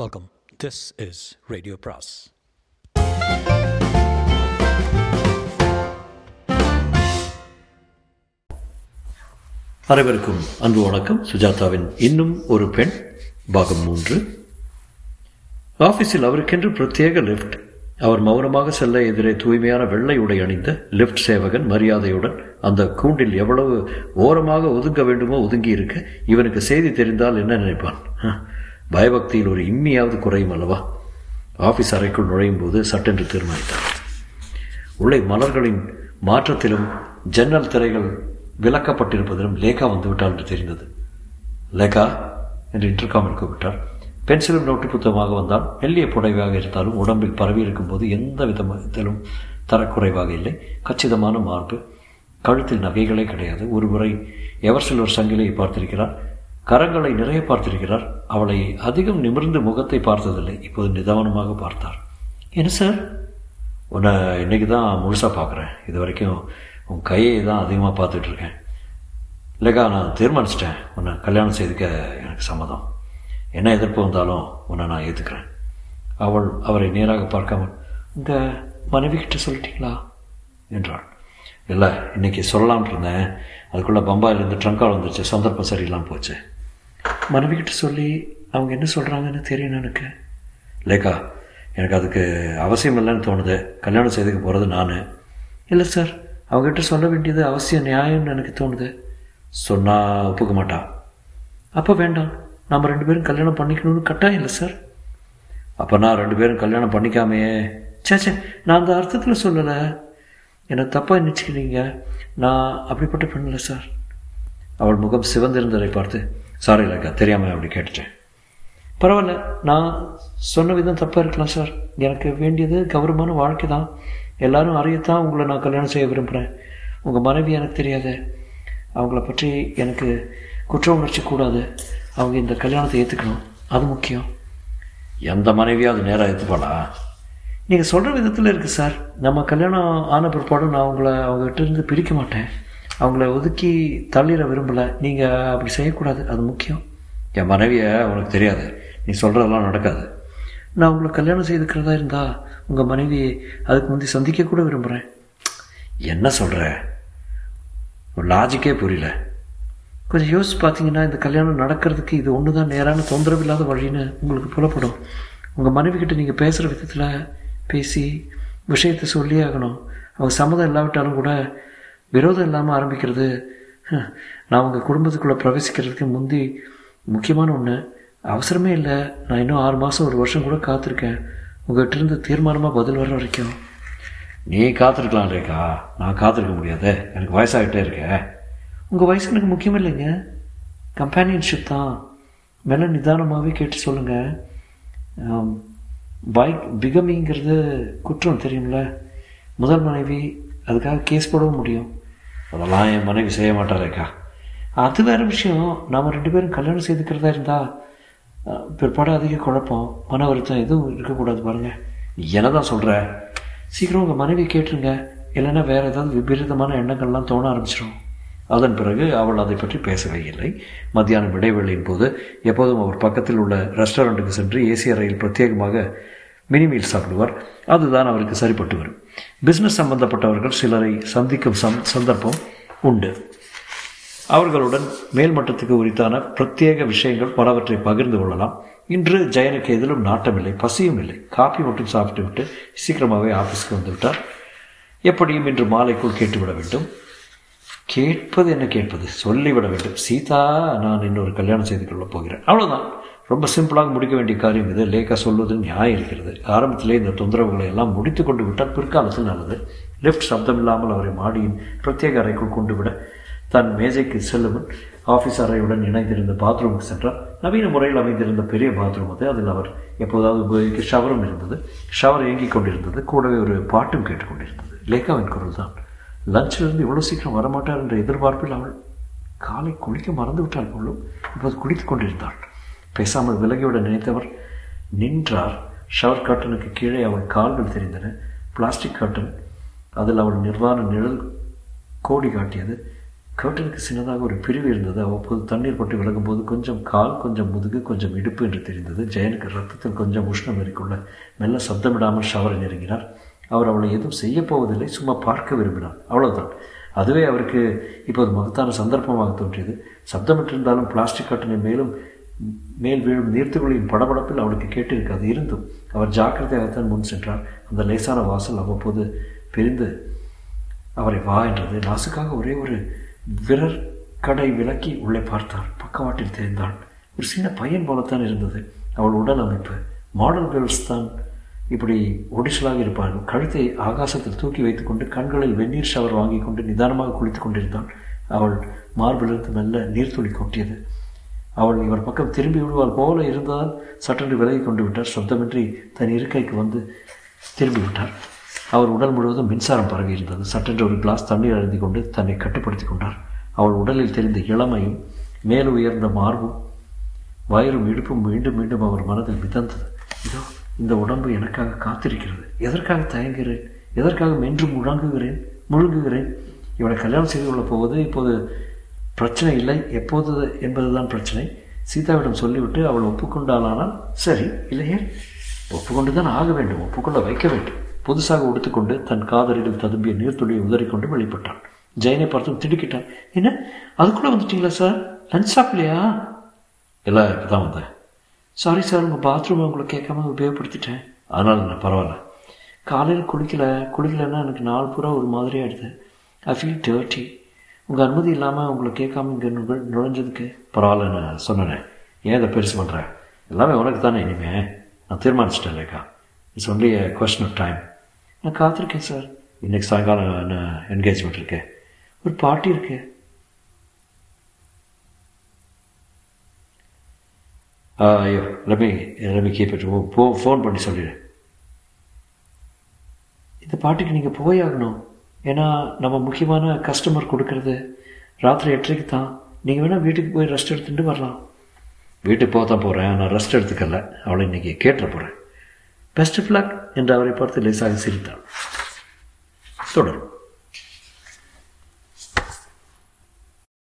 Welcome this is radio பிராஸ் அனைவருக்கும் அன்பு வணக்கம். சுஜாதாவின் இன்னும் ஒரு பெண் பாகம் மூன்று. ஆஃபீஸில் அவருக்கென்று பிரத்யேக லிஃப்ட். அவர் மௌனமாக செல்ல எதிரே தூய்மையான வெள்ளை உடை அணிந்த லிஃப்ட் சேவகன் மரியாதையுடன் அந்த கூண்டில் எவ்வளவு ஓரமாக ஒதுங்க வேண்டுமோ ஒதுங்கி இருக்க இவனுக்கு செய்தி தெரிந்தால் என்ன நினைப்பான்? பயபக்தியில் ஒரு இம்மியாவது குறையும் அல்லவா? ஆஃபீஸ் அறைக்குள் நுழையும் போது சட்டென்று தீர்மானித்தார். உள்ளே மலர்களின் மாற்றத்திலும் ஜன்னல் திரைகள் விலக்கப்பட்டிருப்பதிலும் லேகா வந்துவிட்டாள் என்று தெரிந்தது. லேகா? என்று இன்டர்காமில் கூப்பிட்டார் பென்சிலும் நோட்டு புத்தகமாக வந்தால் மெல்லிய புடைவாக இருந்தாலும் உடம்பில் பரவி இருக்கும் போது எந்த விதத்திலும் தரக்குறைவாக இல்லை. கச்சிதமான மார்பு. கழுத்தில் நகைகளே கிடையாது. ஒரு முறை எவர் ஒரு சங்கிலியை பார்த்திருக்கிறார். கரங்களை நிறைய பார்த்திருக்கிறார். அவளை அதிகம் நிமிர்ந்து முகத்தை பார்த்ததில்லை. இப்போது நிதானமாக பார்த்தார். என்ன சார்? உன்னை இன்னைக்கு தான் முழுசாக பார்க்குறேன். இது வரைக்கும் உன் கையை தான் அதிகமாக பார்த்துட்ருக்கேன். இல்லைக்கா நான் தீர்மானிச்சிட்டேன். உன்னை கல்யாணம் செய்துக்க எனக்கு சம்மதம். என்ன எதிர்ப்பு வந்தாலும் உன்னை நான் ஏற்றுக்கிறேன் அவள் அவரை நேராக பார்க்காமல் உங்கள் மனைவிக்கிட்ட சொல்லிட்டீங்களா? என்றாள். இல்லை இன்னைக்கு சொல்லலாம்னு இருந்தேன். அதுக்குள்ளே பம்பாயிலேருந்து ட்ரங்கால் வந்துருச்சு. சந்தர்ப்பம் சரியில்லாமல் போச்சு. மனைவி கிட்ட சொல்லி அவங்க என்ன சொல்கிறாங்கன்னு தெரியும் எனக்கு. லேக்கா எனக்கு அதுக்கு அவசியம் இல்லைன்னு தோணுது. கல்யாணம் செய்துக்க போகிறது நான். இல்லை சார் அவங்ககிட்ட சொல்ல வேண்டியது அவசியம் நியாயம்னு எனக்கு தோணுது. சொன்னால் ஒப்புக்க மாட்டா. அப்போ வேண்டாம். நம்ம ரெண்டு பேரும் கல்யாணம் பண்ணிக்கணும்னு கட்டாயம் இல்லை சார். அப்போ நான் ரெண்டு பேரும் கல்யாணம் பண்ணிக்காமையே. சே சே நான் அந்த அர்த்தத்தில் சொல்லலை. என்னை தப்பாக நினச்சிக்கிறீங்க. நான் அப்படிப்பட்ட பெண் இல்லை சார். அவள் முகம் சிவந்திருந்ததை பார்த்து சாரி இல்லைக்கா தெரியாமல் அப்படி கேட்டுட்டேன். பரவாயில்ல நான் சொன்ன விதம் தப்பாக இருக்கலாம் சார் எனக்கு வேண்டியது கௌரவமான வாழ்க்கை தான். எல்லாரும் அறியத்தான் உங்களை நான் கல்யாணம் செய்ய விரும்புகிறேன் உங்கள் மனைவி எனக்கு தெரியாது. அவங்கள பற்றி எனக்கு குற்ற உணர்ச்சி கூடாது. அவங்க இந்த கல்யாணத்தை ஏற்றுக்கணும் அது முக்கியம். எந்த மனைவியாவது நேராக ஏற்றுப்பாளா நீங்கள் சொல்கிற விதத்தில் இருக்குது சார் நம்ம கல்யாணம் ஆன பிற்பாடும் நான் உங்களை அவங்ககிட்ட இருந்து பிரிக்க மாட்டேன். அவங்கள ஒதுக்கி தள்ளிட விரும்பலை. நீங்கள் அப்படி செய்யக்கூடாது. அது முக்கியம். என் மனைவியை உனக்கு தெரியாது. நீ சொல்கிறதெல்லாம் நடக்காது. நான் உங்களை கல்யாணம் செய்துக்கிறதா இருந்தா உங்கள் மனைவி அதுக்கு முந்தி சந்திக்க கூட விரும்புகிறேன் என்ன சொல்கிற லாஜிக்கே புரியல. கொஞ்சம் யோசிச்சு பார்த்தீங்கன்னா இந்த கல்யாணம் நடக்கிறதுக்கு இது ஒன்று தான் நேரான தொந்தரவு இல்லாத வழின்னு உங்களுக்கு புலப்படும். உங்கள் மனைவி கிட்ட நீங்கள் பேசுகிற விதத்தில் பேசி விஷயத்தை சொல்லியே ஆகணும். அவங்க சம்மதம் இல்லாவிட்டாலும் கூட விரோதம் இல்லாமல் ஆரம்பிக்கிறது. நான் உங்கள் குடும்பத்துக்குள்ளே பிரவேசிக்கிறதுக்கு முந்தி முக்கியமான ஒன்று அவசரமே இல்லை. நான் இன்னும் ஆறு மாதம் ஒரு வருஷம் கூட காத்திருக்கேன். உங்கள்கிட்ட இருந்து தீர்மானமாக பதில் வர வரைக்கும். நீ காத்திருக்கலாம் ரேக்கா நான் காத்திருக்க முடியாது. எனக்கு வயசாகிட்டே இருக்க. உங்கள் வயசு எனக்கு முக்கியம் இல்லைங்க. கம்பேனியன்ஷிப் தான். மேலே நிதானமாகவே கேட்டு சொல்லுங்கள் பைக் பிகமிங்கிறது குற்றம் தெரியும்ல. முதல் மனைவி அதுக்காக கேஸ் போடவும் முடியும். அதெல்லாம் என் மனைவி செய்ய மாட்டாரேக்கா அது வேறு விஷயம். நாம் ரெண்டு பேரும் கல்யாணம் செய்துக்கிறதா இருந்தால் பிற்பாடு அதிக குழப்பம் மன வருத்தம் எதுவும் இருக்கக்கூடாது பாருங்கள் என்ன தான் சொல்கிற சீக்கிரம் உங்கள் மனைவி கேட்டுருங்க. இல்லைன்னா வேறு ஏதாவது விபரீதமான எண்ணங்கள்லாம் தோண ஆரம்பிச்சிடும் அதன் பிறகு அவள் அதை பற்றி பேசவே இல்லை மத்தியானம் இடைவேளையின் போது எப்போதும் அவர் பக்கத்தில் உள்ள ரெஸ்டாரண்ட்டுக்கு சென்று ஏசி அறையில் பிரத்யேகமாக மினி மீல் சாப்பிடுவார். அதுதான் அவருக்கு சரிப்பட்டு வரும். பிஸ்னஸ் சம்பந்தப்பட்டவர்கள் சிலரை சந்திக்கும் சம் சந்தர்ப்பம் உண்டு. அவர்களுடன் மேல்மட்டத்துக்கு உரித்தான பிரத்யேக விஷயங்கள் பலவற்றை பகிர்ந்து கொள்ளலாம். இன்று ஜெயனுக்கு எதிலும் நாட்டமில்லை பசியும் இல்லை. காப்பி மட்டும் சாப்பிட்டு விட்டு சீக்கிரமாகவே ஆஃபீஸ்க்கு வந்து விட்டார் எப்படியும் இன்று மாலைக்குள் கேட்டுவிட வேண்டும். கேட்பது என்ன கேட்பது? சொல்லிவிட வேண்டும். சீதா நான் இன்னொரு கல்யாணம் செய்து கொள்ளப் போகிறேன். அவ்வளோதான் ரொம்ப சிம்பிளாக முடிக்க வேண்டிய காரியம் இது. லேக்கா சொல்வது நியாயம் இருக்கிறது. ஆரம்பத்திலே இந்த தொந்தரவுகளை எல்லாம் முடித்து கொண்டு விட்டால் பிற்காலத்தில் நல்லது. லிஃப்ட் சப்தம் இல்லாமல் அவரை மாடியின் பிரத்யேக அறைக்குள் கொண்டு விட. தன் மேஜைக்கு செல்லும் ஆஃபீஸ் அறையுடன் இணைந்திருந்த பாத்ரூமுக்கு சென்றார். நவீன முறையில் அமைந்திருந்த பெரிய பாத்ரூம் அது. அதில் அவர் எப்போதாவது உபயோகிக்க ஷவரும் இருந்தது. ஷவர் இயங்கிக் கொண்டிருந்தது. கூடவே ஒரு பாட்டும் கேட்டுக்கொண்டிருந்தது லேக்காவின் குரல் தான். லஞ்சிலிருந்து இவ்வளோ சீக்கிரம் வரமாட்டார் என்ற எதிர்பார்ப்பில் அவள் காலை குளிக்க மறந்து விட்டால் போலும். இப்போது குளித்துக் கொண்டிருந்தாள். பேசாமல் விலகிவிட நினைத்தவர் நின்றார். ஷவர் காட்டனுக்கு கீழே அவள் கால்கள் தெரிந்தன. பிளாஸ்டிக் காட்டன் அதில் அவள் நிர்வாண நிழல் கோடி காட்டியது. கர்டனுக்கு சின்னதாக ஒரு பிரிவு இருந்தது. அவ்வப்போது தண்ணீர் பட்டு விலகும் போது கொஞ்சம் கால் கொஞ்சம் முதுகு கொஞ்சம் இடுப்பு என்று தெரிந்தது. ஜெயனுக்கு ரத்தத்தில் கொஞ்சம் உஷ்ணம் இருக்குள்ள மெல்ல சப்தமிடாமல் ஷவரை நெருங்கினார். அவர் அவளை எதுவும் செய்யப் போவதில்லை சும்மா பார்க்க விரும்பினார். அவ்வளவுதான். அதுவே அவருக்கு இப்போது மகத்தான சந்தர்ப்பமாக தோன்றியது. சப்தமிட்டிருந்தாலும் பிளாஸ்டிக் கட்டனின் மேலும் மேல் வீழும் நீர்த்துகளின் படபடப்பில் அவளுக்கு கேட்டிருக்காது. இருந்தும் அவர் ஜாக்கிரதையாகத்தான் முன் சென்றார். அந்த லேசான வாசல் அவ்வப்போது பிரிந்து அவரை வா என்றது. நாசுக்காக ஒரே ஒரு விரற் கடை விலக்கி உள்ளே பார்த்தார். பக்கவாட்டில் தெரிந்தாள். ஒரு சின்ன பையன் போலத்தான் இருந்தது. அவள் உடல் அமைப்பு. மாடல் கேர்ள்ஸ் தான் இப்படி ஒடிசலாக இருப்பார்கள். கழுத்தை ஆகாசத்தில் தூக்கி வைத்துக்கொண்டு கண்களில் வெந்நீர் ஷவர் வாங்கி கொண்டு நிதானமாக குளித்துக் கொண்டிருந்தாள் அவள் மார்பிலிருந்து மெல்ல நீர்த்துளி கொட்டியது. அவள் இவர் பக்கம் திரும்பி விடுவாள் போல இருந்ததால் சட்டென்று விலகி கொண்டு விட்டார். சப்தமின்றி தன் இருக்கைக்கு வந்து திரும்பி விட்டார். அவர் உடல் முழுவதும் மின்சாரம் பரவி இருந்தது. சட்டென்று ஒரு கிளாஸ் தண்ணீர் அழுந்தி கொண்டு தன்னை கட்டுப்படுத்தி கொண்டார். அவள் உடலில் தெரிந்த இளமையும் மேல் உயர்ந்த மார்பும் வயிறும் இடுப்பும் மீண்டும் மீண்டும் அவர் மனதில் மிதந்தது. இதோ இந்த உடம்பு எனக்காக காத்திருக்கிறது. எதற்காக தயங்குகிறேன்? எதற்காக மென்று முழங்குகிறேன்? முழுங்குகிறேன்? இவனை கல்யாணம் செய்து கொள்ளப் போவது இப்போது பிரச்சனை இல்லை எப்போது என்பதுதான் பிரச்சனை. சீதாவிடம் சொல்லிவிட்டு அவள் ஒப்புக்கொண்டாளானால் சரி இல்லையே? ஒப்புக்கொண்டு தான் ஆக வேண்டும் ஒப்புக்கொள்ள வைக்க வேண்டும். புதுசாக உடுத்துக்கொண்டு தன் காதலில் ததும்பிய நீர்த்துளியை உதறிக்கொண்டு வெளிப்பட்டான். ஜெயனை பார்த்தும் திடுக்கிட்டான். என்ன? அதுக்குள்ளே வந்துட்டீங்களா சார்? லஞ்ச் சாப்பிடலையா? இல்லை இப்போ தான் வந்தேன் சாரி சார் உங்கள் பாத்ரூம் உங்களை கேட்காம உபயோகப்படுத்திட்டேன். அதனால் என்ன பரவாயில்ல. காலையில் குளிக்கல குளிக்கலைன்னா எனக்கு நாள் பூரா ஒரு மாதிரி ஆகிடுது ஐ ஃபீல் டர்ட்டி உங்கள் அனுமதி இல்லாமல் உங்களை கேட்காம இங்கே நுழைஞ்சதுக்கு? பரவாயில்ல நான் சொன்னேன். ஏன் இதை பெருசு பண்ணுறேன் எல்லாமே உனக்கு தானே இனிமே. நான் தீர்மானிச்சிட்டேன் லேக்கா it's only a question of time நான் காத்திருக்கேன் சார். இன்னைக்கு சாயங்காலம் என்ன என்கேஜ்மெண்ட் இருக்கேன் ஒரு பார்ட்டி இருக்கு. ஐயோ லமி லமி கீப் இட் போ ஃபோன் பண்ணி சொல்லிடு. இந்த பாட்டிக்கு நீங்கள் போய் ஆகணும். ஏன்னா நம்ம முக்கியமான கஸ்டமர் கொடுக்கறது ராத்திரி எட்டரைக்கு தான். நீங்கள் வேணால் வீட்டுக்கு போய் ரெஸ்ட் எடுத்துட்டு வரலாம். வீட்டுக்கு போக தான் போகிறேன் நான் ரெஸ்ட் எடுத்துக்கல. அவளை இன்றைக்கி கேட்டுற போகிறேன் பெஸ்ட் ஆஃப் லக் என்று அவரை பார்த்து லேசாக சிரித்தாள் தொடரும்.